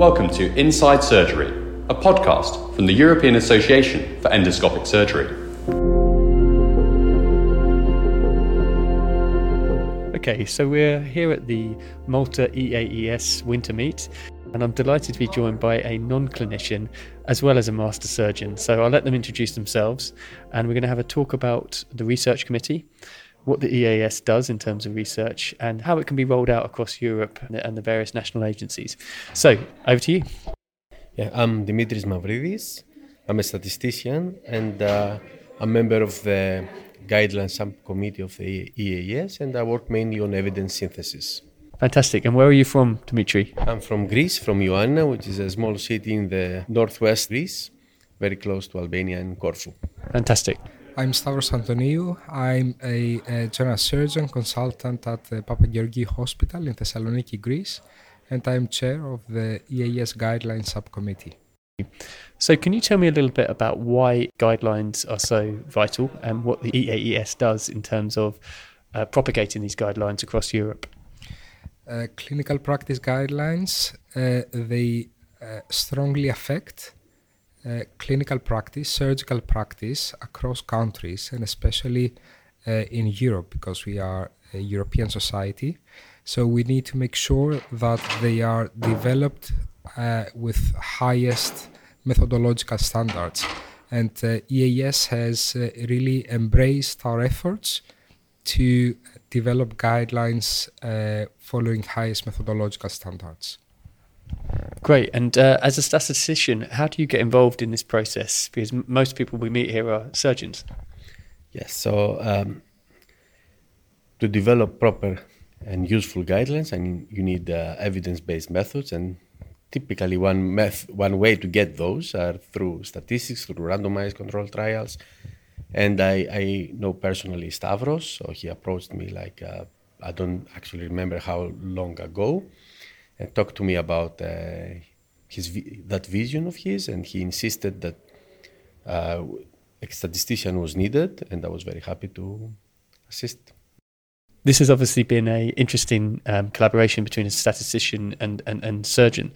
Welcome to Inside Surgery, a podcast from the European Association for Endoscopic Surgery. Okay, so we're here at the Malta EAES Winter Meet, and I'm delighted to be joined by a non clinician as well as a master surgeon. So I'll let them introduce themselves, and we're going to have a talk about the research committee, what the EAS does in terms of research, and how it can be rolled out across Europe and the various national agencies. So, over to you. Yeah, I'm Dimitris Mavridis. I'm a statistician and uh, a member of the guidelines subcommittee of the EAS, and I work mainly on evidence synthesis. Fantastic. And where are you from, Dimitri? I'm from Greece, from Ioannina, which is a small city in the northwest Greece, very close to Albania and Corfu. Fantastic. I'm Stavros Antoniou. I'm a, a, general surgeon consultant at the Papageorgiou Hospital in Thessaloniki, Greece, and I'm chair of the EAS Guidelines Subcommittee. So, can you tell me a little bit about why guidelines are so vital and what the EAES does in terms of uh, propagating these guidelines across Europe? Uh, clinical practice guidelines uh, they uh, strongly affect uh, clinical practice, surgical practice across countries, and especially uh, in Europe because we are a European society. So we need to make sure that they are developed uh, with highest methodological standards. And uh, EAS has really embraced our efforts to develop guidelines uh, following highest methodological standards. Great. And uh, as a statistician, how do you get involved in this process? Because m- most people we meet here are surgeons. Yes. So um, to develop proper and useful guidelines, I mean, you need uh, evidence-based methods, and typically one meth- one way to get those are through statistics, through randomized control trials. And I, I know personally Stavros, so he approached me like uh, I don't actually remember how long ago and talked to me about uh, his that vision of his, and he insisted that uh, a statistician was needed, and I was very happy to assist. This has obviously been a interesting um, collaboration between a statistician and, and, and surgeon.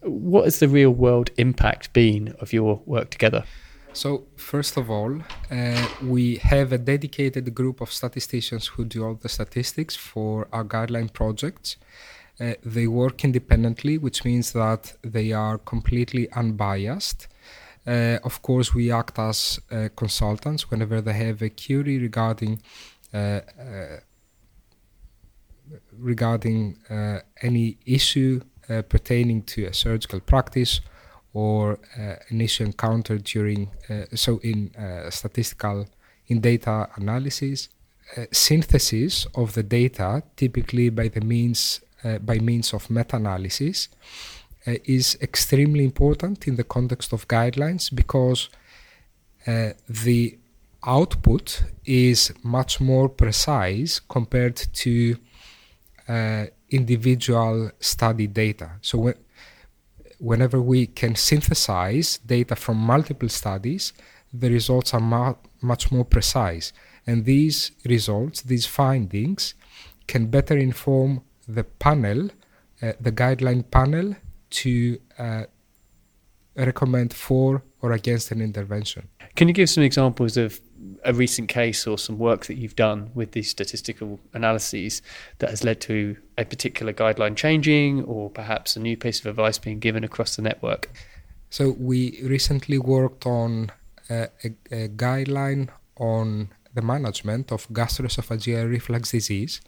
What has the real world impact been of your work together? So, first of all, uh, we have a dedicated group of statisticians who do all the statistics for our guideline projects. Uh, they work independently, which means that they are completely unbiased. Uh, of course, we act as uh, consultants whenever they have a query regarding uh, uh, regarding any issue pertaining to a surgical practice or an issue encountered during so in statistical in data analysis. synthesis of the data, typically by the means by means of meta-analysis uh, is extremely important in the context of guidelines because uh, the output is much more precise compared to uh, individual study data. So when, whenever we can synthesize data from multiple studies, the results are mu- much more precise. And these results, these findings, can better inform the panel, uh, the guideline panel, to uh, recommend for or against an intervention. Can you give some examples of a recent case or some work that you've done with these statistical analyses that has led to a particular guideline changing or perhaps a new piece of advice being given across the network? So, we recently worked on a, a, a guideline on the management of gastroesophageal reflux disease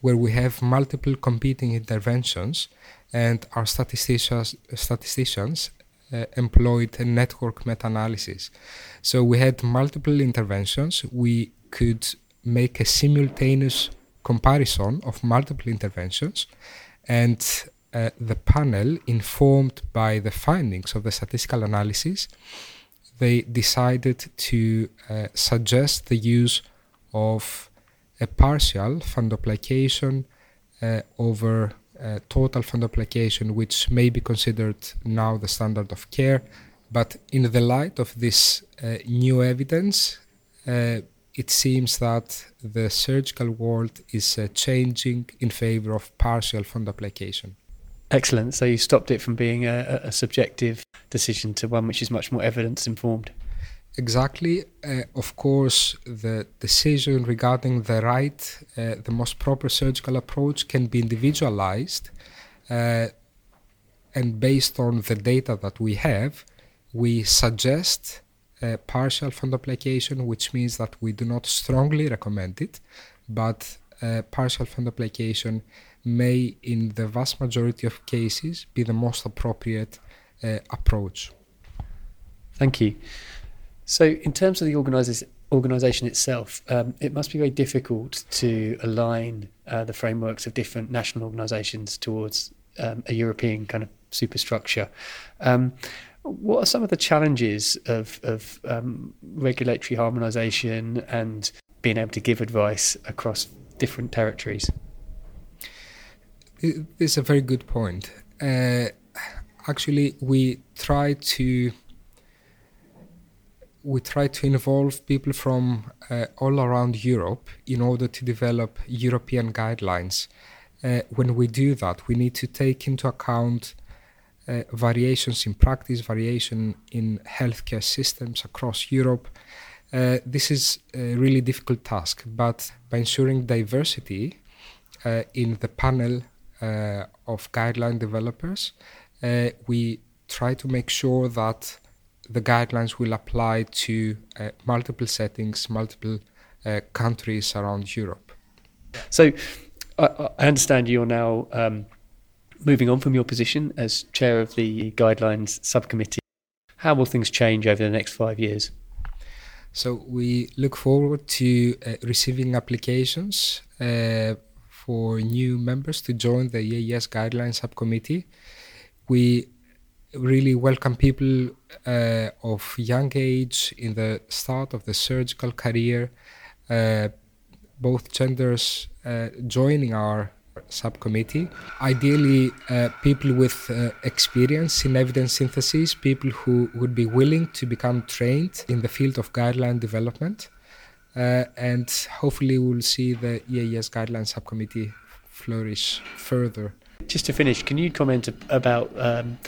where we have multiple competing interventions and our statisticians, statisticians uh, employed a network meta-analysis. So we had multiple interventions. We could make a simultaneous comparison of multiple interventions and uh, the panel, informed by the findings of the statistical analysis, they decided to uh, suggest the use of a partial fundoplication uh, over uh, total fundoplication, which may be considered now the standard of care. But in the light of this uh, new evidence, uh, it seems that the surgical world is changing in favor of partial fundoplication. Excellent. So you stopped it from being a, a subjective decision to one which is much more evidence informed. Exactly. Uh, of course, the decision regarding the right, uh, the most proper surgical approach can be individualized. Uh, and based on the data that we have, we suggest partial fundoplication, which means that we do not strongly recommend it, but partial fundoplication may, in the vast majority of cases, be the most appropriate uh, approach. Thank you. So, in terms of the organisation itself, um, it must be very difficult to align uh, the frameworks of different national organisations towards um, a European kind of superstructure. Um, what are some of the challenges of, of um, regulatory harmonisation and being able to give advice across different territories? It's a very good point. Uh, actually, we try to we try to involve people from uh, all around Europe in order to develop European guidelines. Uh, when we do that, we need to take into account uh, variations in practice, variation in healthcare systems across Europe. Uh, this is a really difficult task, but by ensuring diversity uh, in the panel uh, of guideline developers, we try to make sure that the guidelines will apply to uh, multiple settings, multiple countries around Europe. So, I, I understand you're now um, moving on from your position as chair of the guidelines subcommittee. How will things change over the next five years? So we look forward to uh, receiving applications uh, for new members to join the EAS Guidelines Subcommittee. We really welcome people uh, of young age in the start of the surgical career, uh, both genders uh, joining our subcommittee. Ideally, uh, people with uh, experience in evidence synthesis, people who would be willing to become trained in the field of guideline development. Uh, and hopefully we'll see the EAS guideline subcommittee flourish further. Just to finish, can you comment about um,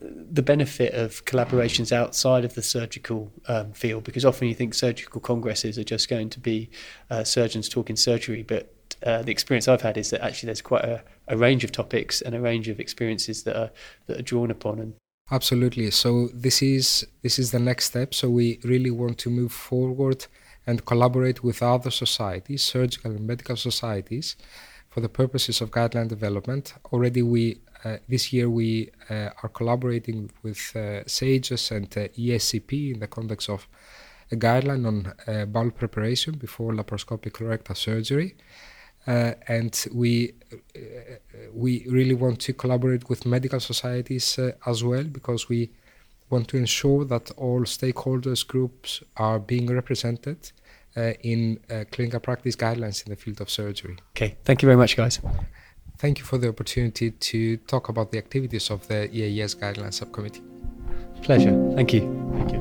the benefit of collaborations outside of the surgical um, field? Because often you think surgical congresses are just going to be uh, surgeons talking surgery, but uh, the experience I've had is that actually there's quite a, a range of topics and a range of experiences that are that are drawn upon and Absolutely. So this is this is the next step. So we really want to move forward and collaborate with other societies, surgical and medical societies, for the purposes of guideline development. Already, we this year we uh, are collaborating with uh, SAGES and uh, ESCP in the context of a guideline on uh, bowel preparation before laparoscopic colorectal surgery. Uh, and we we really want to collaborate with medical societies as well because we want to ensure that all stakeholders groups are being represented uh, in uh, clinical practice guidelines in the field of surgery. Okay, thank you very much, guys. Thank you for the opportunity to talk about the activities of the EAS Guidelines Subcommittee. Pleasure. Thank you. Thank you.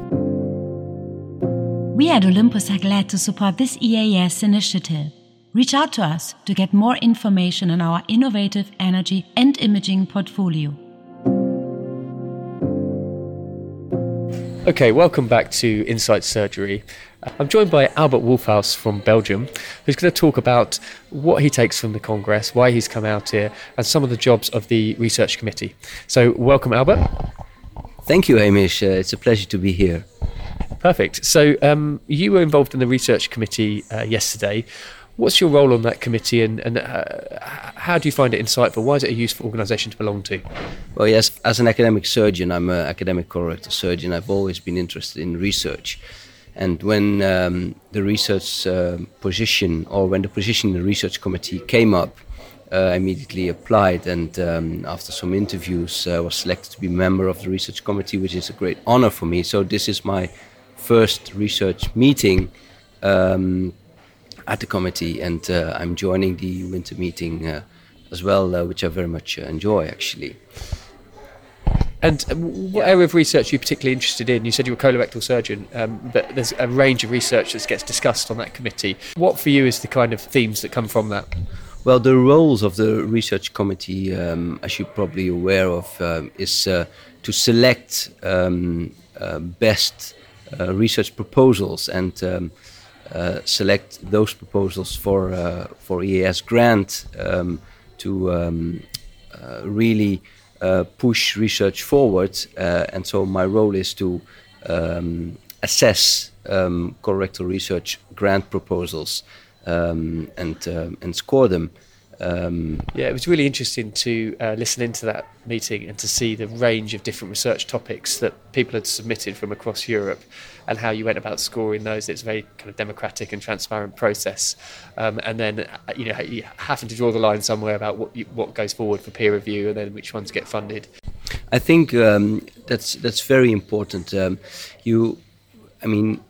We at Olympus are glad to support this EAS initiative. Reach out to us to get more information on our innovative energy and imaging portfolio. Okay, welcome back to Inside Surgery. I'm joined by Albert Wolthuis from Belgium, who's going to talk about what he takes from the Congress, why he's come out here, and some of the jobs of the research committee. So, welcome, Albert. Thank you, Hamish. Uh, it's a pleasure to be here. Perfect. So, um, you were involved in the research committee uh, yesterday. What's your role on that committee, and, and uh, how do you find it insightful? Why is it a useful organisation to belong to? Well, yes, as an academic surgeon, I'm an academic colorectal surgeon. I've always been interested in research. And when um, the research uh, position, or when the position in the research committee came up, uh, I immediately applied. And um, after some interviews, I uh, was selected to be a member of the research committee, which is a great honor for me. So this is my first research meeting. Um, at the committee, and uh, I'm joining the winter meeting uh, as well, uh, which I very much enjoy actually. And what area of research are you particularly interested in? You said you were colorectal surgeon, um, but there's a range of research that gets discussed on that committee. What for you is the kind of themes that come from that? Well, the roles of the research committee, um, as you're probably aware of, um, is uh, to select um, uh, best uh, research proposals and um, select those proposals for uh, for EAS grant um, to um, uh, really push research forward. and so my role is to assess colorectal research grant proposals um, and um, and score them. Um, yeah, it was really interesting to uh, listen into that meeting and to see the range of different research topics that people had submitted from across Europe and how you went about scoring those. It's a very kind of democratic and transparent process. Um, and then, uh, you know, you having to draw the line somewhere about what, you, what goes forward for peer review and then which ones get funded. I think um, that's that's very important. Um, you, I mean,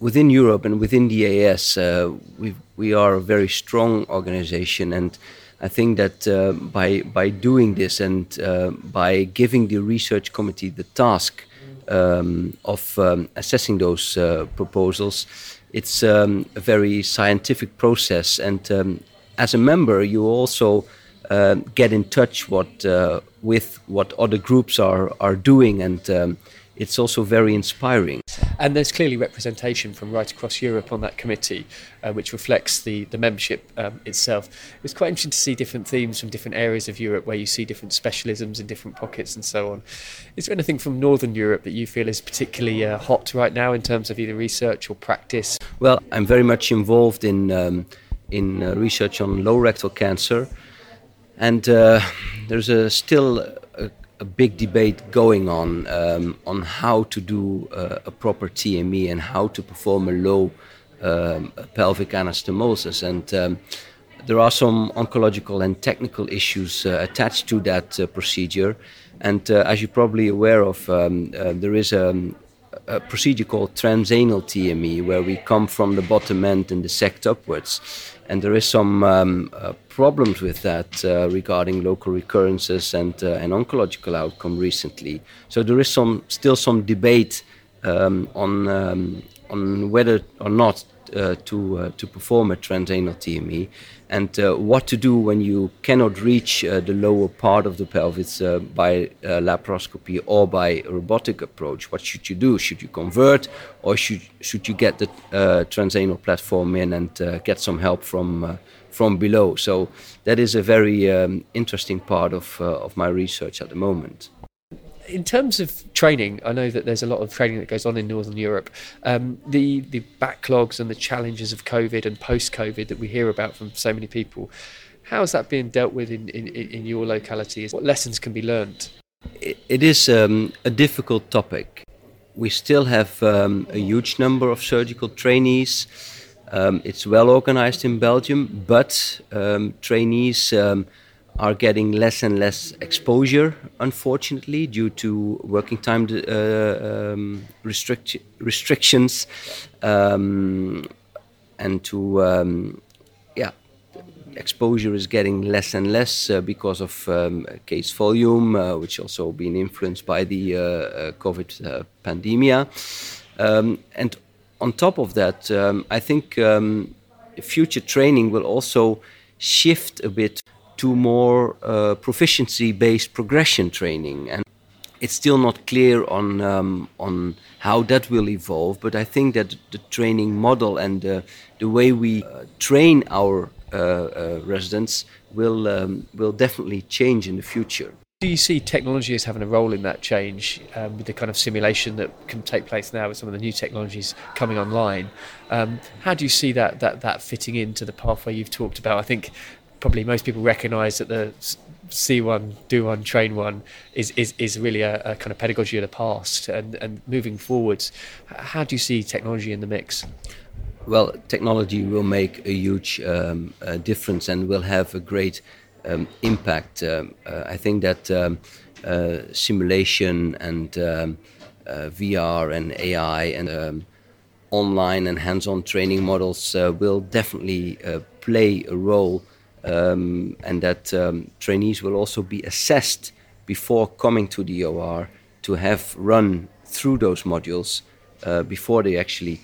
within Europe and within the uh, we we are a very strong organization, and I think that uh, by by doing this and uh, by giving the research committee the task um, of um, assessing those uh, proposals, it's um, a very scientific process, and um, as a member, you also uh, get in touch what uh, with what other groups are are doing. And um, it's also very inspiring. And there's clearly representation from right across Europe on that committee, uh, which reflects the, the membership um, itself. It's quite interesting to see different themes from different areas of Europe where you see different specialisms in different pockets and so on. Is there anything from Northern Europe that you feel is particularly uh, hot right now in terms of either research or practice? Well, I'm very much involved in, um, in uh, research on low rectal cancer. And uh, there's a still a big debate going on um, on how to do uh, a proper TME and how to perform a low um, pelvic anastomosis. And um, there are some oncological and technical issues uh, attached to that uh, procedure. And uh, as you're probably aware of, um, uh, there is a, a, procedure called transanal TME where we come from the bottom end and dissect upwards. And there is some um, uh, problems with that uh, regarding local recurrences and, uh, oncological outcome recently. So there is some still some debate um, on um, on whether or not uh, to uh, to perform a transanal TME, and uh, what to do when you cannot reach uh, the lower part of the pelvis by laparoscopy or by a robotic approach. What should you do? Should you convert, or should should you get the transanal platform in and get some help from from below? So that is a very um, interesting part of of my research at the moment in terms of training, I know that there's a lot of training that goes on in Northern Europe. Um, the the backlogs and the challenges of COVID and post COVID that we hear about from so many people, how is that being dealt with in, in, in your locality? What lessons can be learned? it is um, a difficult topic. We still have um, a huge number of surgical trainees. Um, it's well organized in Belgium, but um, trainees um, are getting less and less exposure, unfortunately, due to working time uh, um, restrict restrictions, um, and to um, yeah, exposure is getting less and less uh, because of um, case volume, uh, which also been influenced by the uh, uh, COVID uh, pandemia, um, and on top of that, um, I think future training will also shift a bit to more uh, proficiency-based progression training, and it's still not clear on um, on how that will evolve. But I think that the training model and uh, the way we uh, train our uh, uh, residents will um, will definitely change in the future. Do you see technology as having a role in that change um, with the kind of simulation that can take place now with some of the new technologies coming online? Um, how do you see that, that that fitting into the pathway you've talked about? I think probably most people recognise that the see one, do one, train one is is, is really a, a, kind of pedagogy of the past. And, and moving forwards, how do you see technology in the mix? Well, technology will make a huge um, uh, difference and will have a great um, impact. Um, uh, I think that um, uh, simulation and um, uh, VR and AI and um, online and hands-on training models uh, will definitely uh, play a role um, and that trainees will also be assessed before coming to the OR to have run through those modules uh, before they actually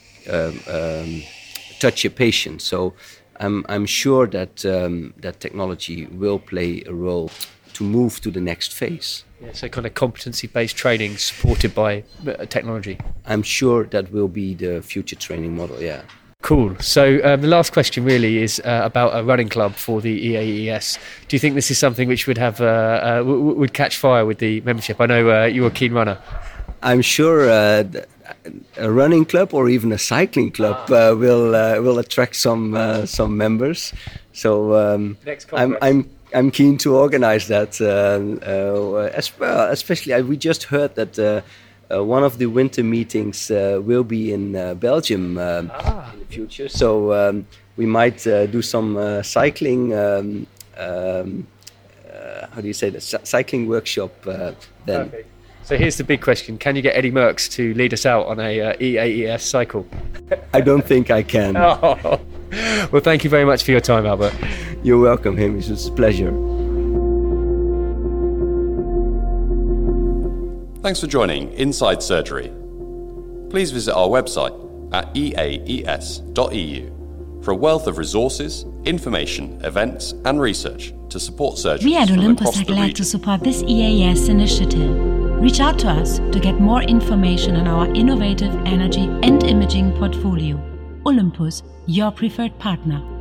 touch a patient. So I'm, I'm sure that um, that technology will play a role to move to the next phase. Yeah, so kind of competency-based training supported by uh, technology. I'm sure that will be the future training model. Yeah. Cool. So um, the last question really is uh, about a running club for the EAES. Do you think this is something which would have uh, uh, w- would catch fire with the membership? I know uh, you're a keen runner. I'm sure uh, a running club or even a cycling club uh, will will attract some some members. So um, I'm, I'm I'm keen to organize that as well. Especially we just heard that. Uh, one of the winter meetings uh, will be in uh, Belgium um, ah. in the future. So um, we might do some cycling. Um, um how do you say that? Cycling workshop then. Perfect. So here's the big question: Can you get Eddie Merckx to lead us out on a uh, EAES cycle? I don't think I can. oh. Well, thank you very much for your time, Albert. You're welcome, Hamish. It's a pleasure. Thanks for joining Inside Surgery. Please visit our website at eaes.eu for a wealth of resources, information, events, and research to support surgeons. We at Olympus are glad to support this EAS initiative. Reach out to us to get more information on our innovative energy and imaging portfolio. Olympus, your preferred partner.